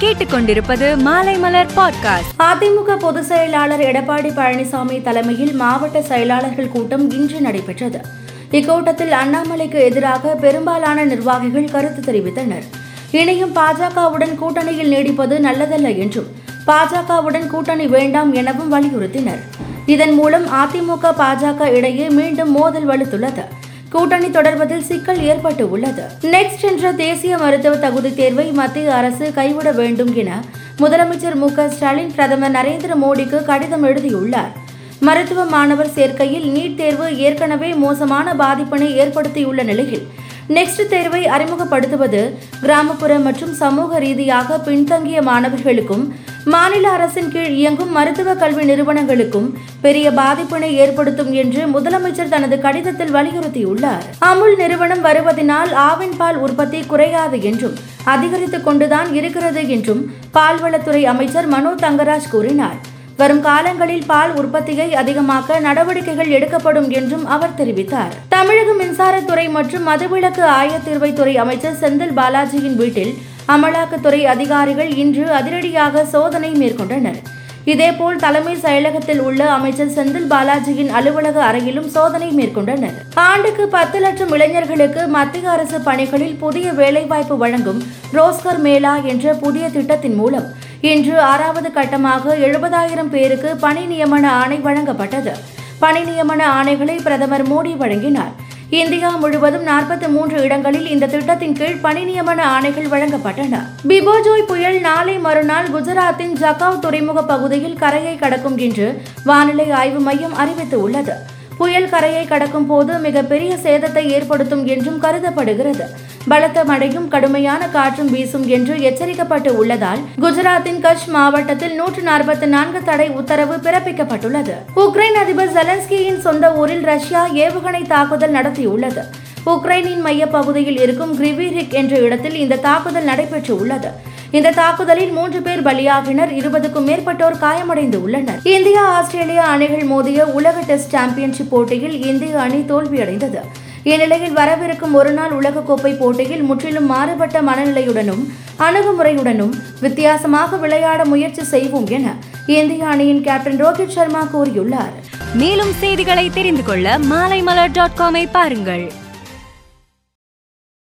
நீங்கள் கேட்டுக்கொண்டிருப்பது மாலை மலர் பாட்காஸ்ட் அதிமுக பொதுச் செயலாளர் எடப்பாடி பழனிசாமி தலைமையில் மாவட்ட செயலாளர்கள் கூட்டம் இன்று நடைபெற்றது. இக்கூட்டத்தில் அண்ணாமலைக்கு எதிராக பெரும்பாலான நிர்வாகிகள் கருத்து தெரிவித்தனர். இணையும் பாஜகவுடன் கூட்டணியில் நீடிப்பது நல்லதல்ல என்றும் பாஜகவுடன் கூட்டணி வேண்டாம் எனவும் வலியுறுத்தினர். இதன் மூலம் அதிமுக பாஜக இடையே மீண்டும் மோதல் வலுத்துள்ளது. கூட்டணி தொடர்வதில் சிக்கல் ஏற்பட்டு உள்ளது நெக்ஸ்ட் என்ற தேசிய மருத்துவ தகுதி தேர்வை மத்திய அரசு கைவிட வேண்டும் என முதலமைச்சர் மு ஸ்டாலின் பிரதமர் நரேந்திர மோடிக்கு கடிதம் எழுதியுள்ளார். மருத்துவ மாணவர் சேர்க்கையில் நீட் தேர்வு ஏற்கனவே மோசமான பாதிப்பினை ஏற்படுத்தியுள்ள நிலையில் நெக்ஸ்ட் தேர்வை அறிமுகப்படுத்துவது கிராமப்புற மற்றும் சமூக ரீதியாக பின்தங்கிய மாணவர்களுக்கும் மாநில அரசின் கீழ் இயங்கும் மருத்துவ கல்வி நிறுவனங்களுக்கும் பெரிய பாதிப்பினை ஏற்படுத்தும் என்று முதலமைச்சர் தனது கடிதத்தில் வலியுறுத்தியுள்ளார். அமுல் நிறுவனம் வருவதனால் ஆவின் பால் உற்பத்தி குறையாது என்றும் அதிகரித்துக் கொண்டுதான் இருக்கிறது என்றும் பால்வளத்துறை அமைச்சர் மனோ தங்கராஜ் கூறினார். வரும் காலங்களில் பால் உற்பத்தியை அதிகமாக்க நடவடிக்கைகள் எடுக்கப்படும் என்றும் அவர் தெரிவித்தார். தமிழக மின்சாரத்துறை மற்றும் மதுவிலக்கு ஆயத்தீர்வைத்துறை அமைச்சர் செந்தில் பாலாஜியின் வீட்டில் அமலாக்கத்துறை அதிகாரிகள் இன்று அதிரடியாக சோதனை மேற்கொண்டனர். இதேபோல் தலைமை செயலகத்தில் உள்ள அமைச்சர் செந்தில் பாலாஜியின் அலுவலக அறையிலும் சோதனை மேற்கொண்டனர். ஆண்டுக்கு பத்து லட்சம் இளைஞர்களுக்கு மத்திய அரசு பணிகளில் புதிய வேலைவாய்ப்பு வழங்கும் ரோஸ்கர் மேளா என்ற புதிய திட்டத்தின் மூலம் இன்று ஆறாவது கட்டமாக எழுபதாயிரம் பேருக்கு பணி நியமன ஆணை வழங்கப்பட்டது. பணி நியமன ஆணைகளை பிரதமர் மோடி வழங்கினார். இந்தியா முழுவதும் நாற்பத்தி மூன்று இடங்களில் இந்த திட்டத்தின் கீழ் பணி நியமன ஆணைகள் வழங்கப்பட்டன. பிபோஜோய் புயல் நாளை மறுநாள் குஜராத்தின் ஜக்காவ் துறைமுக பகுதியில் கரையை கடக்கும் என்று வானிலை ஆய்வு மையம் அறிவித்துள்ளது. புயல் கரையை கடக்கும் போது மிகப்பெரிய சேதத்தை ஏற்படுத்தும் என்றும் கருதப்படுகிறது. பலத்த மழையும் கடுமையான காற்றும் வீசும் என்று எச்சரிக்கப்பட்டு உள்ளதால் குஜராத்தின் கட்ச் மாவட்டத்தில் நூற்று நாற்பத்தி நான்கு தடை உத்தரவு பிறப்பிக்கப்பட்டுள்ளது. உக்ரைன் அதிபர் ஜெலன்ஸ்கியின் சொந்த ஊரில் ரஷ்யா ஏவுகணை தாக்குதல் நடத்தியுள்ளது. உக்ரைனின் மைய பகுதியில் இருக்கும் கிரிவிரிக் என்ற இடத்தில் இந்த தாக்குதல் நடைபெற்று உள்ளது இந்த தாக்குதலில் மூன்று பேர் பலியாகினர் இருபதுக்கும் மேற்பட்டோர் காயமடைந்து உள்ளனர் இந்தியா ஆஸ்திரேலியா அணிகள் மோதிய உலக டெஸ்ட் சாம்பியன்ஷிப் போட்டியில் இந்திய அணி தோல்வியடைந்தது. இந்நிலையில் வரவிருக்கும் ஒருநாள் உலகக்கோப்பை போட்டியில் முற்றிலும் மாறுபட்ட மனநிலையுடனும் அணுகுமுறையுடனும் வித்தியாசமாக விளையாட முயற்சி செய்வோம் என இந்திய அணியின் கேப்டன் ரோஹித் சர்மா கூறியுள்ளார். மேலும் செய்திகளை தெரிந்து கொள்ள மாலை மலர் டாட் காமை பாருங்கள்.